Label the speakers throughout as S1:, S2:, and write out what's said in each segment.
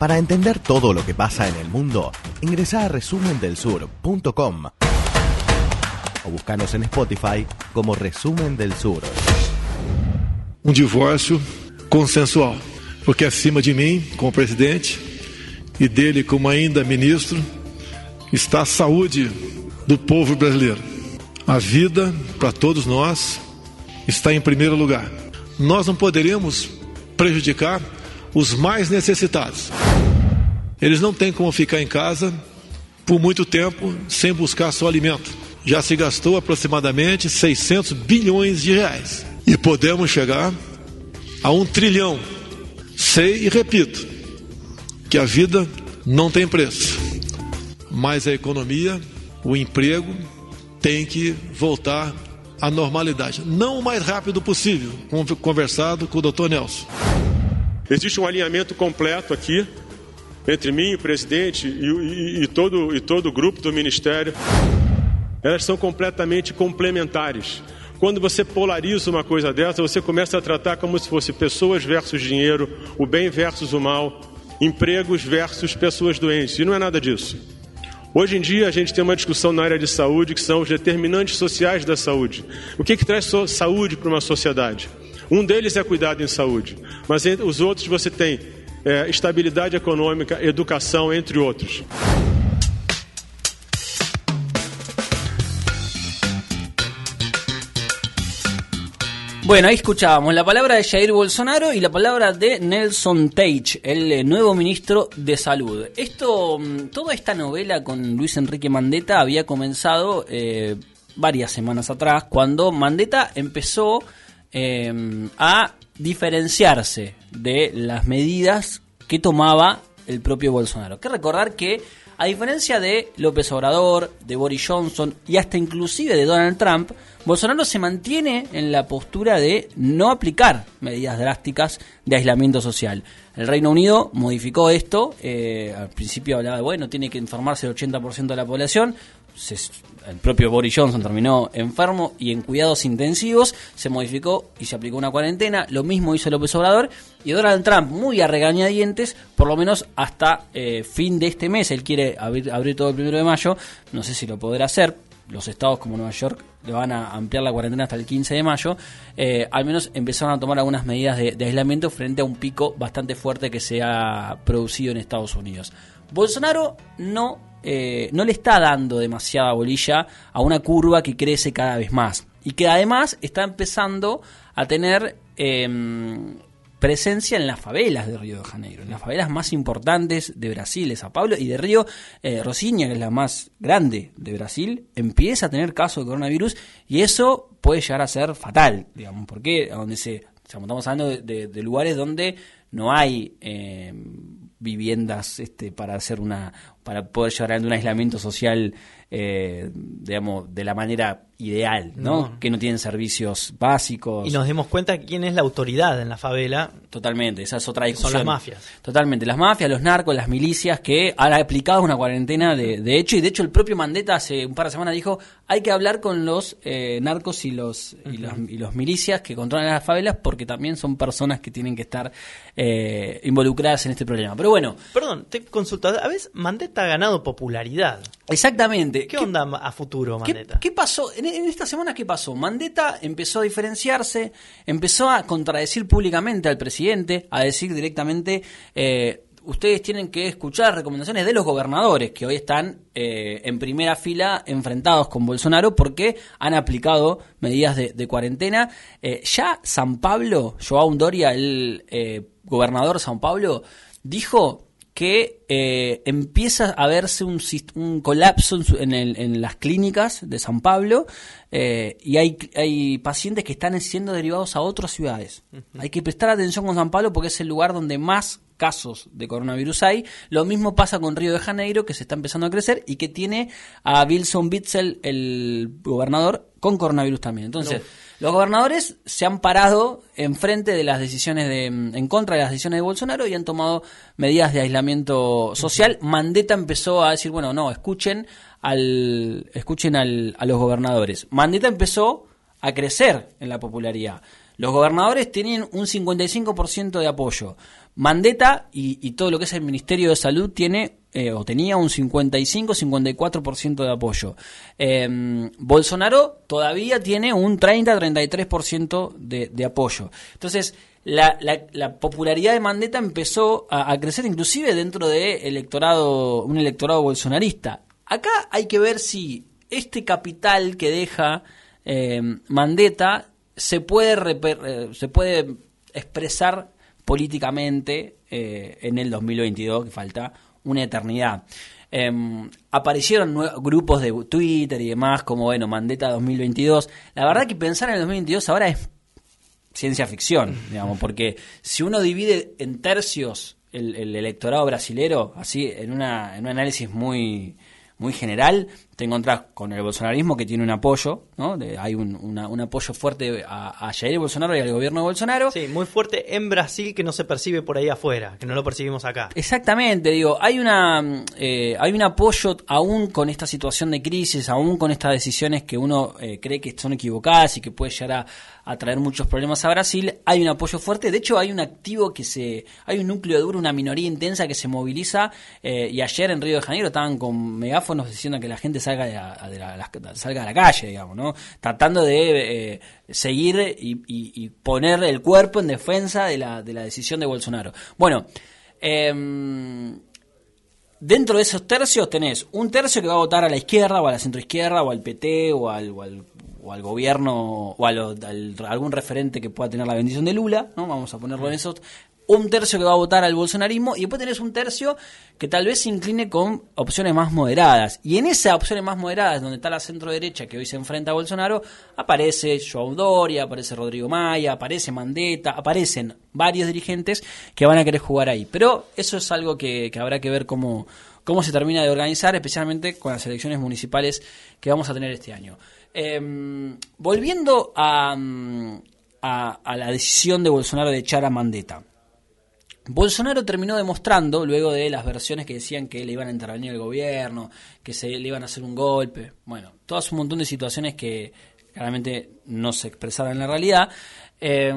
S1: Para entender todo lo que pasa en el mundo, ingresa a resumendelsur.com o buscanos en Spotify como Resumen del Sur.
S2: um divórcio consensual, porque acima de mim, como presidente, e dele como ainda ministro, está a saúde do povo brasileiro. A vida para todos nós está em primeiro lugar. Nós não poderemos prejudicar os mais necessitados. Eles não têm como ficar em casa por muito tempo sem buscar seu alimento. Já se gastou aproximadamente 600 bilhões de reais. E podemos chegar a um trilhão. Sei e repito que a vida não tem preço, mas a economia, o emprego tem que voltar à normalidade. Não o mais rápido possível, conversado com o doutor Nelson.
S3: Existe um alinhamento completo aqui entre mim, o presidente e, e, e, todo, e todo o grupo do Ministério. Elas são completamente complementares. Quando você polariza uma coisa dessa, você começa a tratar como se fosse pessoas versus dinheiro, o bem versus o mal, empregos versus pessoas doentes. E não é nada disso. Hoje em dia a gente tem uma discussão na área de saúde que são os determinantes sociais da saúde. O que, que traz saúde para uma sociedade? Um deles é cuidado em saúde, mas os outros você tem é, estabilidade econômica, educação, entre outros.
S4: Bueno, ahí escuchábamos la palabra de Jair Bolsonaro y la palabra de Nelson Teich, el eh, nuevo ministro de Salud. Esto, mm, toda esta novela con Luis Enrique Mandetta había comenzado eh, varias semanas atrás, cuando Mandetta empezó eh, a diferenciarse de las medidas que tomaba el propio Bolsonaro. Hay que recordar que, a diferencia de López Obrador, de Boris Johnson y hasta inclusive de Donald Trump, Bolsonaro se mantiene en la postura de no aplicar medidas drásticas de aislamiento social. El Reino Unido modificó esto, eh, al principio hablaba de, bueno, tiene que informarse el 80% de la población, el propio Boris Johnson terminó enfermo y en cuidados intensivos, se modificó y se aplicó una cuarentena, lo mismo hizo López Obrador y Donald Trump, muy a regañadientes, por lo menos hasta eh, fin de este mes, él quiere abrir, todo el primero de mayo, no sé si lo podrá hacer, los estados como Nueva York le van a ampliar la cuarentena hasta el 15 de mayo, eh, al menos empezaron a tomar algunas medidas de, aislamiento frente a un pico bastante fuerte que se ha producido en Estados Unidos. Bolsonaro no, eh, no le está dando demasiada bolilla a una curva que crece cada vez más. Y que además está empezando a tener em, presencia en las favelas de Río de Janeiro, en las favelas más importantes de Brasil, de Sao Paulo y de Río eh, que es la más grande de Brasil, empieza a tener casos de coronavirus y eso puede llegar a ser fatal, digamos, porque donde se, estamos hablando de, lugares donde no hay eh, viviendas este, para hacer una, para poder llevar adelante un aislamiento social, eh, digamos, de la manera ideal, ¿no? Que no tienen servicios básicos.
S5: Y nos demos cuenta quién es la autoridad en la favela.
S4: Totalmente, esa es otra discusión. Son
S5: las mafias.
S4: Totalmente, las mafias, los narcos, las milicias que han aplicado una cuarentena de, de hecho, y de hecho el propio Mandetta hace un par de semanas dijo, hay que hablar con los eh, narcos y los, y los, y los milicias que controlan las favelas porque también son personas que tienen que estar eh, involucradas en este problema. Pero bueno.
S5: Perdón, te consulto, a veces Mandetta ha ganado popularidad.
S4: Exactamente.
S5: ¿Qué, onda a futuro,
S4: Mandetta? ¿Qué, pasó? En, esta semana, ¿qué pasó? Mandetta empezó a diferenciarse, empezó a contradecir públicamente al presidente, a decir directamente. Eh, ustedes tienen que escuchar recomendaciones de los gobernadores que hoy están eh, en primera fila enfrentados con Bolsonaro porque han aplicado medidas de, cuarentena. Eh, ya San Pablo, Joao Doria, el gobernador de San Pablo, dijo que eh, empieza a verse un, un colapso en, en, las clínicas de San Pablo eh, y hay, hay pacientes que están siendo derivados a otras ciudades. Hay que prestar atención con San Pablo porque es el lugar donde más casos de coronavirus hay. Lo mismo pasa con Río de Janeiro, que se está empezando a crecer y que tiene a Wilson Witzel, el gobernador, con coronavirus también. Entonces, los gobernadores se han parado enfrente de las decisiones de, en contra de las decisiones de Bolsonaro y han tomado medidas de aislamiento social. Mandetta empezó a decir, bueno, no, escuchen al, escuchen al, a los gobernadores. Mandetta empezó a crecer en la popularidad. Los gobernadores tenían un 55% de apoyo. Mandetta y, todo lo que es el Ministerio de Salud tiene eh, o tenía un 55-54% de apoyo. Eh, Bolsonaro todavía tiene un 30-33% de, apoyo. Entonces, la, la, la, popularidad de Mandetta empezó a, a crecer inclusive dentro de electorado, un electorado bolsonarista. Acá hay que ver si este capital que deja eh, Mandetta se puede, eh, se puede expresar políticamente eh, en el 2022, que falta una eternidad. Eh, aparecieron grupos de Twitter y demás como, bueno, Mandetta 2022. La verdad que pensar en el 2022 ahora es ciencia ficción, digamos, porque si uno divide en tercios el, el electorado brasilero, así, en, una, en un análisis muy, muy general, te encontrás con el bolsonarismo que tiene un apoyo, ¿no? De, hay un, una, un, apoyo fuerte a, a, Jair Bolsonaro y al gobierno de Bolsonaro.
S5: Sí, muy fuerte en Brasil que no se percibe por ahí afuera, que no lo percibimos acá.
S4: Exactamente, digo, hay una eh, hay un apoyo aún con esta situación de crisis, aún con estas decisiones que uno eh, cree que son equivocadas y que puede llegar a, a, traer muchos problemas a Brasil, hay un apoyo fuerte, de hecho hay un activo que se, hay un núcleo duro, una minoría intensa que se moviliza eh, y ayer en Río de Janeiro estaban con megáfonos diciendo que la gente salga de la, salga a la calle, digamos, ¿no? Tratando de eh, seguir y, poner el cuerpo en defensa de la, de la decisión de Bolsonaro. Bueno, eh, dentro de esos tercios tenés un tercio que va a votar a la izquierda o a la centroizquierda o al PT o al, o al, gobierno o a, al, algún referente que pueda tener la bendición de Lula, ¿no? Vamos a ponerlo en esos un tercio que va a votar al bolsonarismo y después tenés un tercio que tal vez se incline con opciones más moderadas. Y en esas opciones más moderadas, donde está la centro derecha que hoy se enfrenta a Bolsonaro, aparece Joao Doria, aparece Rodrigo Maya, aparece Mandetta, aparecen varios dirigentes que van a querer jugar ahí. Pero eso es algo que, habrá que ver cómo, cómo se termina de organizar, especialmente con las elecciones municipales que vamos a tener este año. Eh, volviendo a, a, a la decisión de Bolsonaro de echar a Mandetta. Bolsonaro terminó demostrando, luego de las versiones que decían que le iban a intervenir el gobierno, que se le iban a hacer un golpe, bueno, todas un montón de situaciones que claramente no se expresaron en la realidad, eh,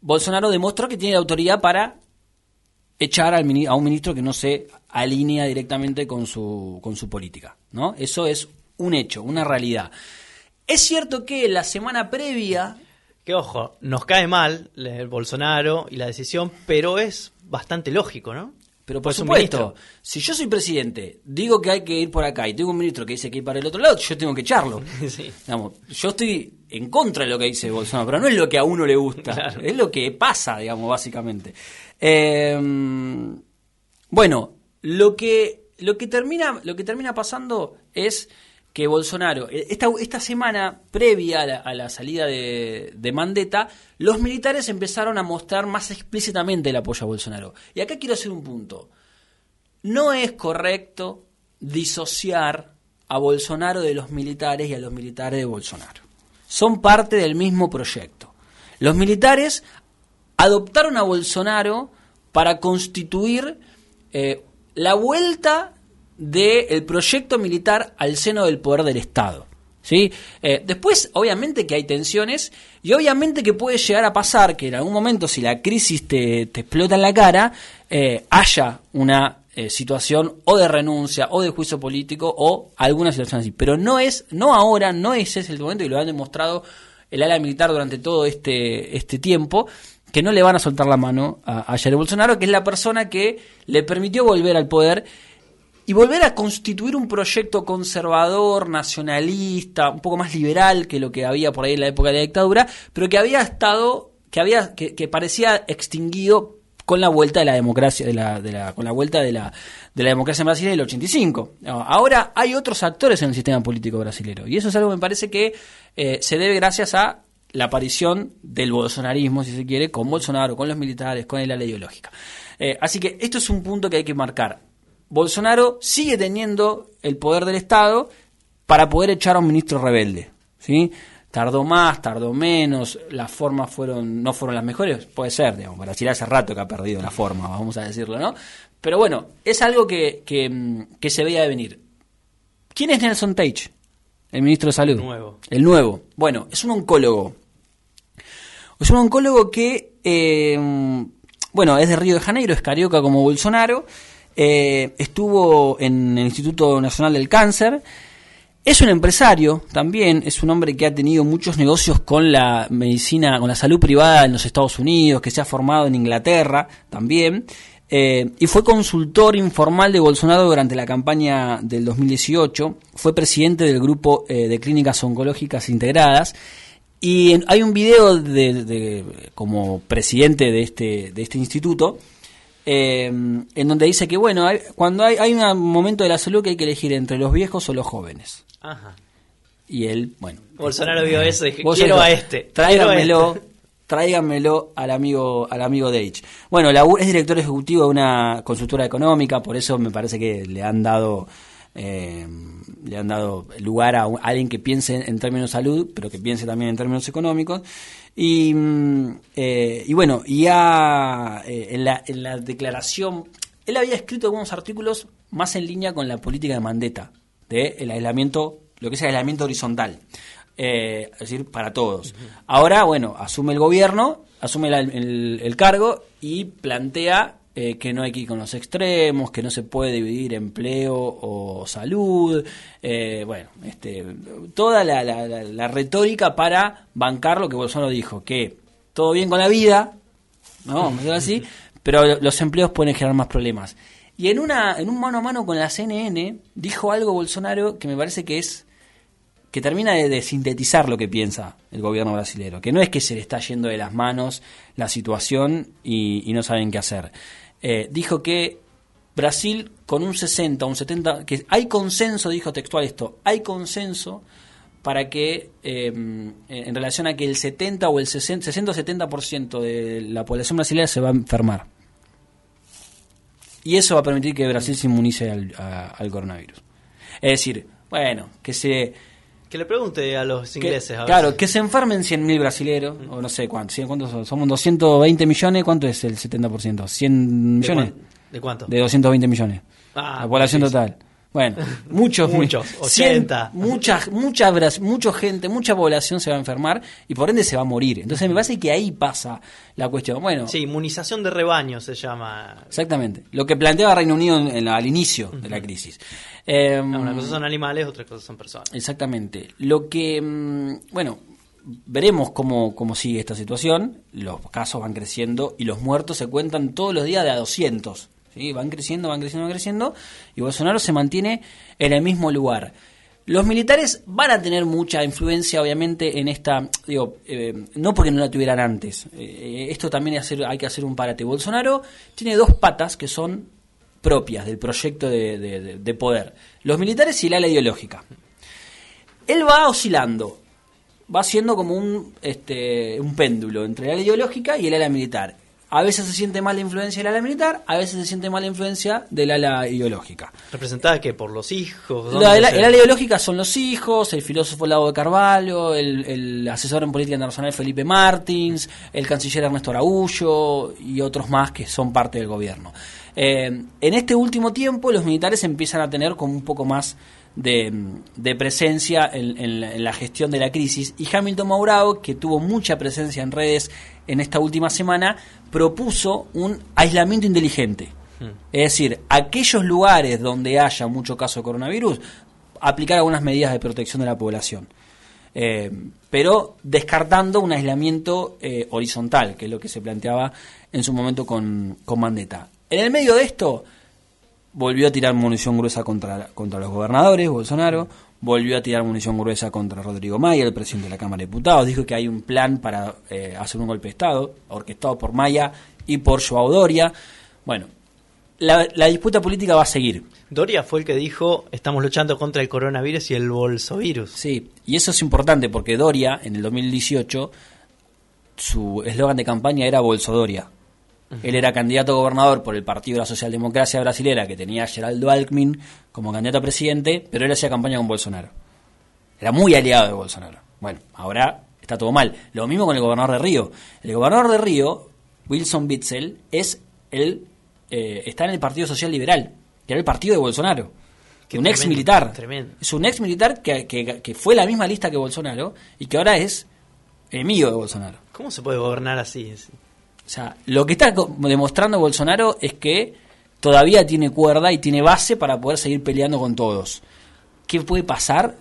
S4: Bolsonaro demostró que tiene la autoridad para echar al, a un ministro que no se alinea directamente con su, con su política, ¿no? Eso es un hecho, una realidad. Es cierto que la semana previa
S5: que ojo, nos cae mal el Bolsonaro y la decisión, pero es bastante lógico, ¿no?
S4: Pero por supuesto, si yo soy presidente, digo que hay que ir por acá y tengo un ministro que dice que ir para el otro lado, yo tengo que echarlo. Sí. Digamos, yo estoy en contra de lo que dice Bolsonaro, pero no es lo que a uno le gusta, claro. es lo que pasa, digamos, básicamente. Eh, bueno, lo que, lo que termina, lo que termina pasando es que Bolsonaro, esta, esta semana previa a la, a la salida de, de, Mandetta, los militares empezaron a mostrar más explícitamente el apoyo a Bolsonaro. Y acá quiero hacer un punto. No es correcto disociar a Bolsonaro de los militares y a los militares de Bolsonaro. Son parte del mismo proyecto. Los militares adoptaron a Bolsonaro para constituir eh, la vuelta del proyecto militar al seno del poder del Estado. ¿Sí? Eh, después, obviamente que hay tensiones y obviamente que puede llegar a pasar que en algún momento, si la crisis te, te explota en la cara, eh, haya una eh, situación o de renuncia o de juicio político o alguna situación así. Pero no es, no ahora, no ese es el momento y lo han demostrado el ala militar durante todo este, este tiempo que no le van a soltar la mano a, a Jair Bolsonaro, que es la persona que le permitió volver al poder y volver a constituir un proyecto conservador, nacionalista, un poco más liberal que lo que había por ahí en la época de la dictadura, pero que había estado, que había, que, que parecía extinguido con la vuelta de la democracia, de la, de la, con la vuelta de la, de la democracia en Brasil en el 85. Ahora hay otros actores en el sistema político brasileño y eso es algo que me parece que eh, se debe gracias a la aparición del bolsonarismo, si se quiere, con Bolsonaro, con los militares, con el ala ideológica. Eh, así que esto es un punto que hay que marcar. Bolsonaro sigue teniendo el poder del Estado para poder echar a un ministro rebelde. ¿sí? Tardó más, tardó menos, las formas fueron no fueron las mejores, puede ser, digamos, Brasil hace rato que ha perdido la forma, vamos a decirlo, ¿no? Pero bueno, es algo que, que, que se veía de venir. ¿Quién es Nelson Teich? El ministro de Salud.
S5: El nuevo.
S4: El nuevo. Bueno, es un oncólogo. Es un oncólogo que eh, bueno, es de Río de Janeiro, es carioca como Bolsonaro. Eh, estuvo en el Instituto Nacional del Cáncer. Es un empresario también, es un hombre que ha tenido muchos negocios con la medicina, con la salud privada en los Estados Unidos, que se ha formado en Inglaterra también, eh, y fue consultor informal de Bolsonaro durante la campaña del 2018, fue presidente del grupo eh, de clínicas oncológicas integradas, y hay un video de, como presidente de este, de este instituto, eh, en donde dice que, bueno, cuando hay, hay un momento de la salud que hay que elegir entre los viejos o los jóvenes. Ajá. Y él, bueno.
S5: Bolsonaro vio eso y dije, quiero a este.
S4: Tráigamelo, este. tráigamelo al amigo, al amigo Deitch. Bueno, la, es director ejecutivo de una consultora económica, por eso me parece que le han dado eh, le han dado lugar a, alguien que piense en, términos de salud, pero que piense también en términos económicos. Y, mm, eh, y bueno, ya eh, en, la, en la declaración, él había escrito algunos artículos más en línea con la política de Mandetta, de el aislamiento, lo que es el aislamiento horizontal. es decir, para todos. Ahora, bueno, asume el gobierno, asume el cargo y plantea eh, que no hay que ir con los extremos, que no se puede dividir empleo o salud, eh, bueno, este, toda la, la, retórica para bancar lo que Bolsonaro dijo, que todo bien con la vida, ¿no? Vamos a decirlo así, pero los empleos pueden generar más problemas. Y en, una, en un mano a mano con la CNN dijo algo Bolsonaro que me parece que es que termina de, sintetizar lo que piensa el gobierno brasileño, que no es que se le está yendo de las manos la situación y, no saben qué hacer. Eh, dijo que Brasil con un 60, un 70, que hay consenso, dijo textual esto, hay consenso para que eh, en relación a que el 70 o el 60, 60 o 70% de la población brasileña se va a enfermar. Y eso va a permitir que Brasil se inmunice al, al coronavirus. Es decir, bueno, que se
S5: que le pregunte a los ingleses.
S4: claro, que se enfermen 100.000 brasileros, o no sé cuántos, ¿cuántos somos 220 millones, ¿cuánto es el 70%? ¿100 millones?
S5: ¿De, cuánto?
S4: De 220 millones. Ah, la población total. Bueno, muchos,
S5: muchos, 80.
S4: mucha, mucha, mucha gente, mucha población se va a enfermar y por ende se va a morir. Entonces me parece que ahí pasa la cuestión. Bueno,
S5: sí, inmunización de rebaño se llama.
S4: Exactamente, lo que planteaba Reino Unido al inicio de la crisis.
S5: Eh, una cosa son animales, otra cosa son personas.
S4: Exactamente. Lo que, mm, bueno, veremos cómo, cómo sigue esta situación. Los casos van creciendo y los muertos se cuentan todos los días de a 200. Van creciendo, van creciendo, van creciendo, y Bolsonaro se mantiene en el mismo lugar. Los militares van a tener mucha influencia, obviamente, en esta, digo, eh, no porque no la tuvieran antes. Eh, esto también hay, que hacer un parate. Bolsonaro tiene dos patas que son propias del proyecto de, poder. Los militares y la ala ideológica. Él va oscilando, va siendo como un, este, un péndulo entre la ala ideológica y el ala militar. A veces se siente mal la influencia del ala militar, a veces se siente mal la influencia del ala ideológica.
S5: ¿Representada que por los hijos?
S4: La, el ala ideológica son los hijos, el filósofo Lago de Carvalho, el, asesor en política internacional Felipe Martins, el canciller Ernesto Araújo y otros más que son parte del gobierno. Eh, en este último tiempo los militares empiezan a tener como un poco más de, presencia en, la gestión de la crisis. Y Hamilton Maurao, que tuvo mucha presencia en redes en esta última semana, propuso un aislamiento inteligente. Hmm. Es decir, aquellos lugares donde haya mucho caso de coronavirus, aplicar algunas medidas de protección de la población. Eh, pero descartando un aislamiento eh, horizontal, que es lo que se planteaba en su momento con, con Mandetta. En el medio de esto, volvió a tirar munición gruesa contra, contra los gobernadores, Bolsonaro, volvió a tirar munición gruesa contra Rodrigo Maya, el presidente de la Cámara de Diputados, dijo que hay un plan para eh, hacer un golpe de Estado, orquestado por Maya y por Joao Doria. Bueno, la, disputa política va a seguir.
S5: Doria fue el que dijo, estamos luchando contra el coronavirus y el bolsovirus.
S4: Sí, y eso es importante porque Doria, en el 2018, su eslogan de campaña era Bolsodoria él era candidato a gobernador por el Partido de la Socialdemocracia Brasilera, que tenía a Geraldo Alckmin como candidato a presidente, pero él hacía campaña con Bolsonaro. Era muy aliado de Bolsonaro. Bueno, ahora está todo mal. Lo mismo con el gobernador de Río. El gobernador de Río, Wilson Bitzel, es el, eh, está en el Partido Social Liberal, que era el partido de Bolsonaro. Que un ex militar. Es un ex militar que, que, que fue la misma lista que Bolsonaro y que ahora es enemigo de Bolsonaro.
S5: ¿Cómo se puede gobernar así?
S4: O sea, lo que está demostrando Bolsonaro es que todavía tiene cuerda y tiene base para poder seguir peleando con todos. ¿Qué puede pasar?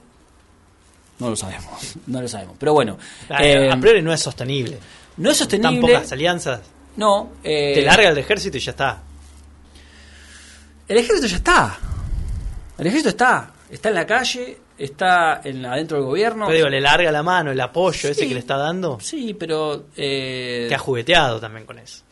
S4: No lo sabemos, no lo sabemos. Pero bueno,
S5: Ah,
S4: eh,
S5: a priori no es sostenible.
S4: no es
S5: Tan
S4: sostenible.
S5: pocas alianzas.
S4: No, eh,
S5: Te larga el ejército y ya está.
S4: El ejército ya está. El ejército está. Está en la calle, está en, adentro del gobierno.
S5: Pero digo, le larga la mano, el apoyo ese que le está dando.
S4: Sí, pero... eh,
S5: Te ha jugueteado también con eso.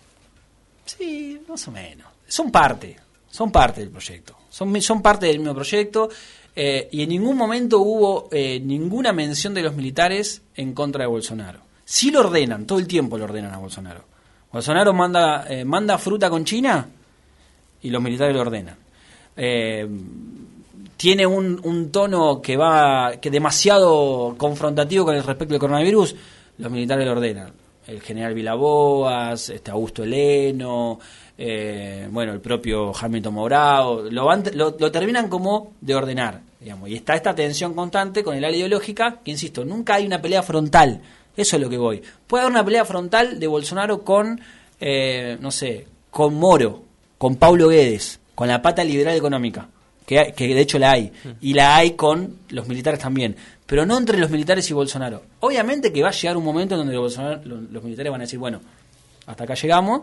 S4: Sí, más o menos. Son parte, son parte del proyecto. Son, son parte del mismo proyecto eh, y en ningún momento hubo eh, ninguna mención de los militares en contra de Bolsonaro. Sí lo ordenan, todo el tiempo lo ordenan a Bolsonaro. Bolsonaro manda, eh, manda fruta con China y los militares lo ordenan. Tiene un, tono que va que demasiado confrontativo con el respecto del coronavirus, los militares lo ordenan. El general Vilaboas, este Augusto Heleno, eh, bueno, el propio Hamilton van- lo, lo terminan como de ordenar, digamos. Y está esta tensión constante con el área ideológica, que insisto, nunca hay una pelea frontal. Eso es lo que voy. Puede haber una pelea frontal de Bolsonaro con, eh, no sé, con Moro, con Paulo Guedes, con la pata liberal económica, que, que de hecho la hay, y la hay con los militares también, pero no entre los militares y Bolsonaro. Obviamente que va a llegar un momento en donde los, Bolsonaro- los, los militares van a decir, bueno, hasta acá llegamos,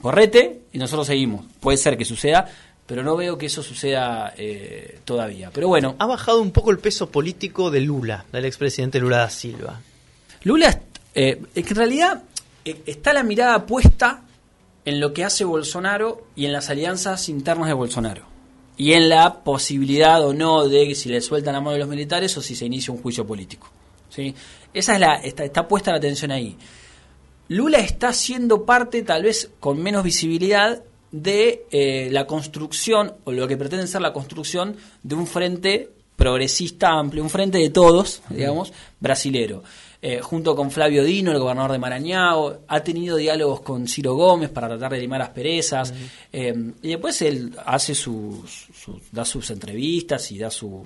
S4: correte y nosotros seguimos. Puede ser que suceda, pero no veo que eso suceda eh, todavía. Pero bueno,
S5: Ha bajado un poco el peso político de Lula, del expresidente Lula da Silva.
S4: Lula, eh, es que en realidad eh, está la mirada puesta en lo que hace Bolsonaro y en las alianzas internas de Bolsonaro. Y en la posibilidad o no de si le sueltan la mano a los militares o si se inicia un juicio político. ¿sí? Esa es la, está, está puesta la atención ahí. Lula está siendo parte, tal vez con menos visibilidad, de eh, la construcción, o lo que pretende ser la construcción, de un frente progresista amplio, un frente de todos, digamos, brasilero. Eh, junto con Flavio Dino, el gobernador de Maranhão, ha tenido diálogos con Ciro Gómez para tratar de limar asperezas, eh, y después él hace sus, sus- da sus entrevistas y da su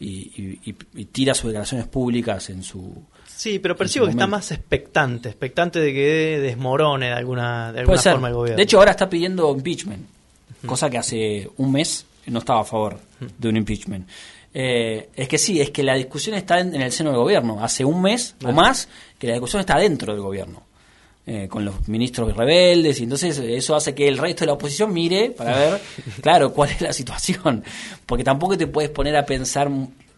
S4: y, y- tira sus declaraciones públicas en su
S5: Sí, pero percibo que
S4: su
S5: está más expectante, expectante de que desmorone de alguna, de alguna forma el gobierno.
S4: De hecho, ahora está pidiendo impeachment, cosa que hace un mes no estaba a favor de un impeachment. Eh, es que sí, es que la discusión está en, en el seno del gobierno. Hace un mes o más que la discusión está dentro del gobierno, eh, con los ministros rebeldes, y entonces eso hace que el resto de la oposición mire para ver, claro, cuál es la situación. Porque tampoco te puedes poner a pensar,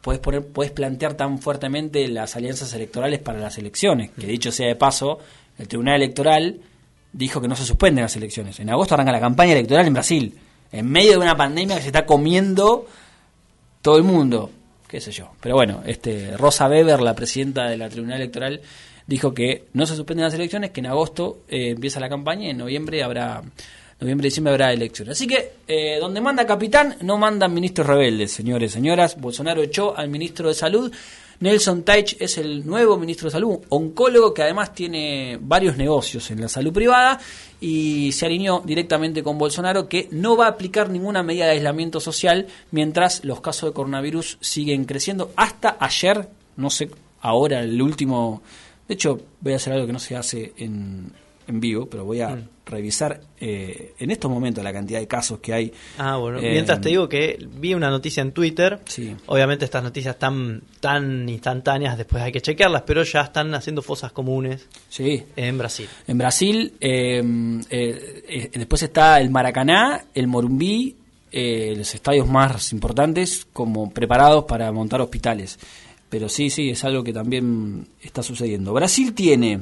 S4: puedes, poner, puedes plantear tan fuertemente las alianzas electorales para las elecciones, que dicho sea de paso, el Tribunal Electoral dijo que no se suspenden las elecciones. En agosto arranca la campaña electoral en Brasil, en medio de una pandemia que se está comiendo todo el mundo, qué sé yo. Pero bueno, este Rosa Weber, la presidenta de la Tribunal Electoral, dijo que no se suspenden las elecciones, que en agosto eh, empieza la campaña y en noviembre habrá noviembre diciembre habrá elecciones. Así que eh, donde manda capitán no mandan ministros rebeldes, señores, señoras. Bolsonaro echó al ministro de Salud. Nelson Teich es el nuevo ministro de Salud, oncólogo que además tiene varios negocios en la salud privada y se alineó directamente con Bolsonaro que no va a aplicar ninguna medida de aislamiento social mientras los casos de coronavirus siguen creciendo. Hasta ayer, no sé, ahora el último... De hecho, voy a hacer algo que no se hace en, en vivo, pero voy a revisar eh, en estos momentos la cantidad de casos que hay.
S5: Ah, bueno.
S4: Eh,
S5: Mientras te digo que vi una noticia en Twitter.
S4: Sí.
S5: Obviamente estas noticias tan, tan instantáneas, después hay que chequearlas, pero ya están haciendo fosas comunes
S4: Sí,
S5: en Brasil.
S4: En Brasil, eh, eh, eh, después está el Maracaná, el Morumbí, eh, los estadios más importantes como preparados para montar hospitales. Pero sí, sí, es algo que también está sucediendo. Brasil tiene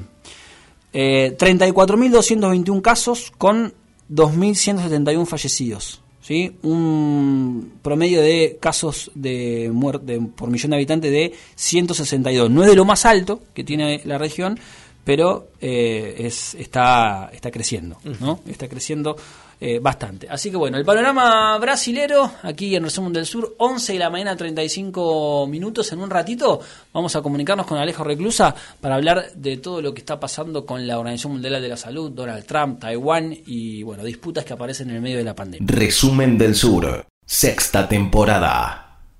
S4: eh, 34.221 casos con 2.171 fallecidos. ¿sí? Un promedio de casos de muerte por millón de habitantes de 162. No es de lo más alto que tiene la región, pero eh, es, está, está creciendo, ¿no? Está creciendo eh, bastante. Así que bueno, el panorama brasilero, aquí en Resumen del Sur, 11 de la mañana, 35 minutos. En un ratito vamos a comunicarnos con Alejo Reclusa para hablar de todo lo que está pasando con la Organización Mundial de la Salud, Donald Trump, Taiwán y bueno, disputas que aparecen en el medio de la pandemia.
S1: Resumen del Sur, sexta temporada.